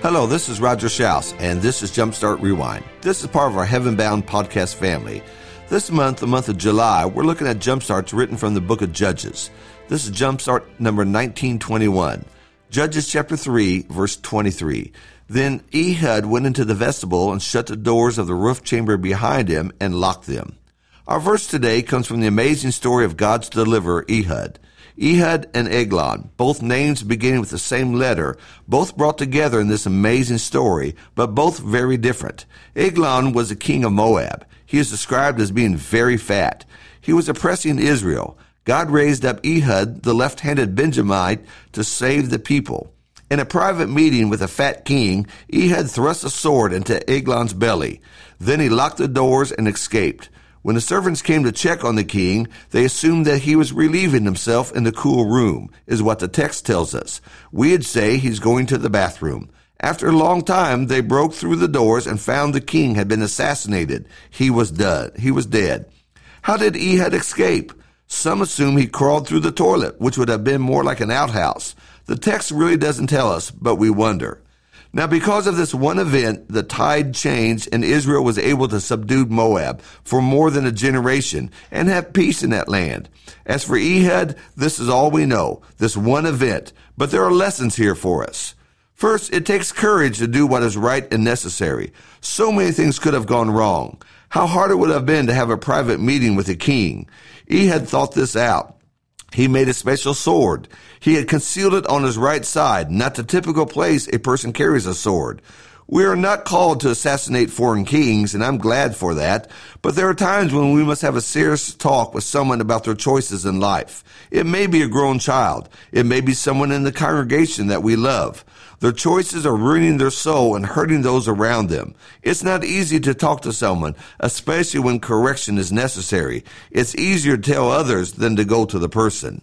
Hello, this is Roger Shouse, and this is Jumpstart Rewind. This is part of our Heaven Bound podcast family. This month, the month of July, we're looking at jumpstarts written from the book of Judges. This is jumpstart number 1921. Judges chapter 3, verse 23. Then Ehud went into the vestibule and shut the doors of the roof chamber behind him and locked them. Our verse today comes from the amazing story of God's deliverer, Ehud. Ehud and Eglon, both names beginning with the same letter, both brought together in this amazing story, but both very different. Eglon was the king of Moab. He is described as being very fat. He was oppressing Israel. God raised up Ehud, the left-handed Benjamite, to save the people. In a private meeting with a fat king, Ehud thrust a sword into Eglon's belly. Then he locked the doors and escaped. When the servants came to check on the king, they assumed that he was relieving himself in the cool room, is what the text tells us. We'd say he's going to the bathroom. After a long time, they broke through the doors and found the king had been assassinated. He was dead. He was dead. How did Ehud escape? Some assume he crawled through the toilet, which would have been more like an outhouse. The text really doesn't tell us, but we wonder. Now, because of this one event, the tide changed and Israel was able to subdue Moab for more than a generation and have peace in that land. As for Ehud, this is all we know, this one event, but there are lessons here for us. First, it takes courage to do what is right and necessary. So many things could have gone wrong. How hard it would have been to have a private meeting with the king. Ehud thought this out. He made a special sword. He had concealed it on his right side, not the typical place a person carries a sword. We are not called to assassinate foreign kings, and I'm glad for that, but there are times when we must have a serious talk with someone about their choices in life. It may be a grown child. It may be someone in the congregation that we love. Their choices are ruining their soul and hurting those around them. It's not easy to talk to someone, especially when correction is necessary. It's easier to tell others than to go to the person.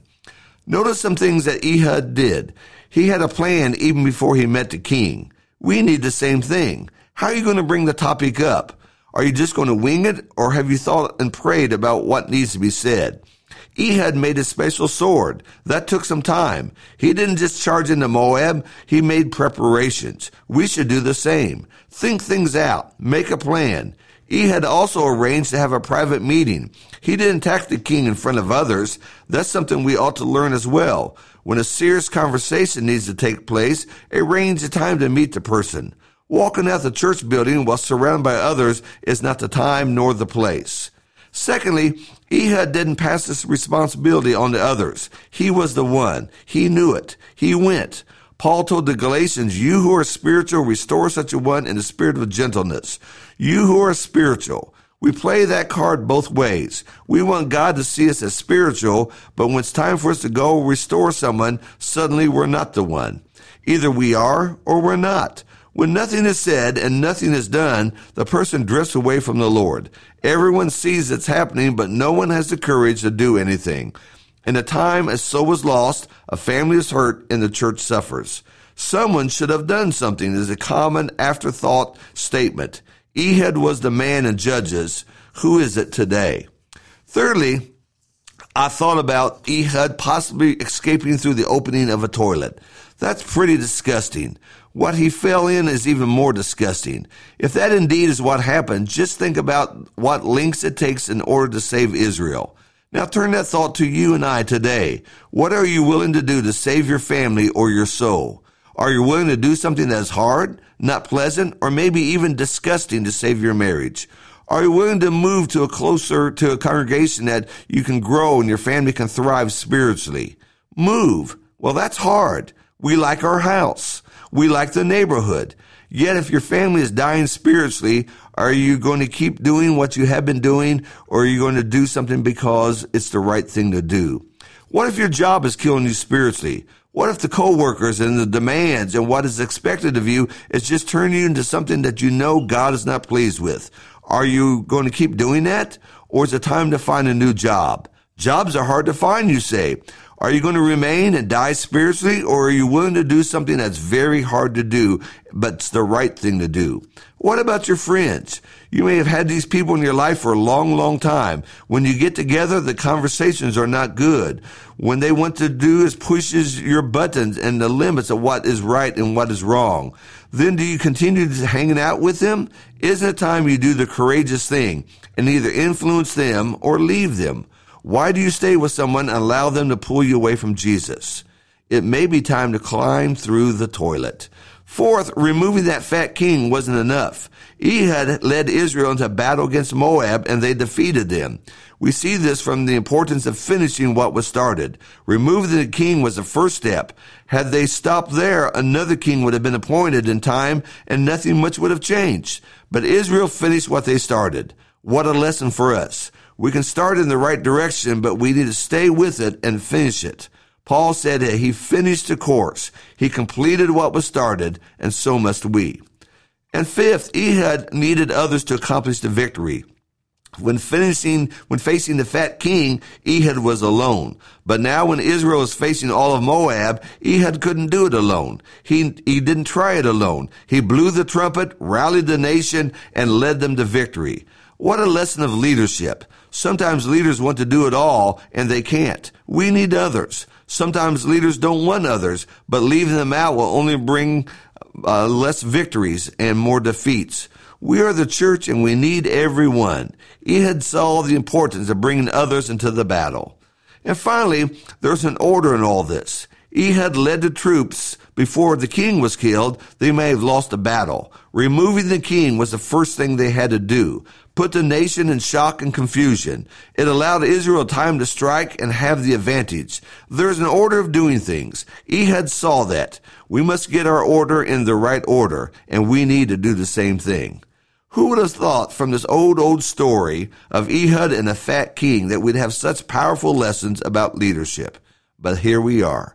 Notice some things that Ehud did. He had a plan even before he met the king. We need the same thing. How are you going to bring the topic up? Are you just going to wing it or have you thought and prayed about what needs to be said? Ehud made a special sword. That took some time. He didn't just charge into Moab. He made preparations. We should do the same. Think things out. Make a plan. Ehud also arranged to have a private meeting. He didn't attack the king in front of others. That's something we ought to learn as well. When a serious conversation needs to take place, arrange a time to meet the person. Walking out the church building while surrounded by others is not the time nor the place. Secondly, Ehud didn't pass this responsibility on to others. He was the one. He knew it. He went. Paul told the Galatians, you who are spiritual, restore such a one in the spirit of gentleness. You who are spiritual. We play that card both ways. We want God to see us as spiritual, but when it's time for us to go restore someone, suddenly we're not the one. Either we are or we're not. When nothing is said and nothing is done, the person drifts away from the Lord. Everyone sees it's happening, but no one has the courage to do anything. In a time as so was lost, a family is hurt and the church suffers. Someone should have done something is a common afterthought statement. Ehud was the man in Judges. Who is it today? Thirdly, I thought about Ehud possibly escaping through the opening of a toilet. That's pretty disgusting. What he fell in is even more disgusting. If that indeed is what happened, just think about what lengths it takes in order to save Israel. Now turn that thought to you and I today. What are you willing to do to save your family or your soul? Are you willing to do something that's hard, not pleasant, or maybe even disgusting to save your marriage? Are you willing to move to a closer to a congregation that you can grow and your family can thrive spiritually? Move. Well, that's hard. We like our house. We like the neighborhood. Yet if your family is dying spiritually, are you going to keep doing what you have been doing or are you going to do something because it's the right thing to do? What if your job is killing you spiritually? What if the coworkers and the demands and what is expected of you is just turning you into something that you know God is not pleased with? Are you going to keep doing that? Or is it time to find a new job? Jobs are hard to find, you say. Are you going to remain and die spiritually, or are you willing to do something that's very hard to do, but it's the right thing to do? What about your friends? You may have had these people in your life for a long, long time. When you get together, the conversations are not good. When they want to do is pushes your buttons and the limits of what is right and what is wrong. Then do you continue to hanging out with them? Isn't it time you do the courageous thing and either influence them or leave them? Why do you stay with someone and allow them to pull you away from Jesus? It may be time to climb through the toilet. Fourth, removing that fat king wasn't enough. Ehud led Israel into battle against Moab and they defeated them. We see this from the importance of finishing what was started. Removing the king was the first step. Had they stopped there, another king would have been appointed in time and nothing much would have changed. But Israel finished what they started. What a lesson for us. We can start in the right direction, but we need to stay with it and finish it. Paul said that he finished the course. He completed what was started, and so must we. And fifth, Ehud needed others to accomplish the victory. When finishing, when facing the fat king, Ehud was alone. But now when Israel was facing all of Moab, Ehud couldn't do it alone. He, he didn't try it alone. He blew the trumpet, rallied the nation, and led them to victory. What a lesson of leadership. Sometimes leaders want to do it all and they can't. We need others. Sometimes leaders don't want others, but leaving them out will only bring uh, less victories and more defeats. We are the church and we need everyone. Ehud saw the importance of bringing others into the battle. And finally, there's an order in all this. Ehud led the troops before the king was killed. They may have lost the battle. Removing the king was the first thing they had to do put the nation in shock and confusion. It allowed Israel time to strike and have the advantage. There's an order of doing things. Ehud saw that. We must get our order in the right order, and we need to do the same thing. Who would have thought from this old, old story of Ehud and the fat king that we'd have such powerful lessons about leadership? But here we are.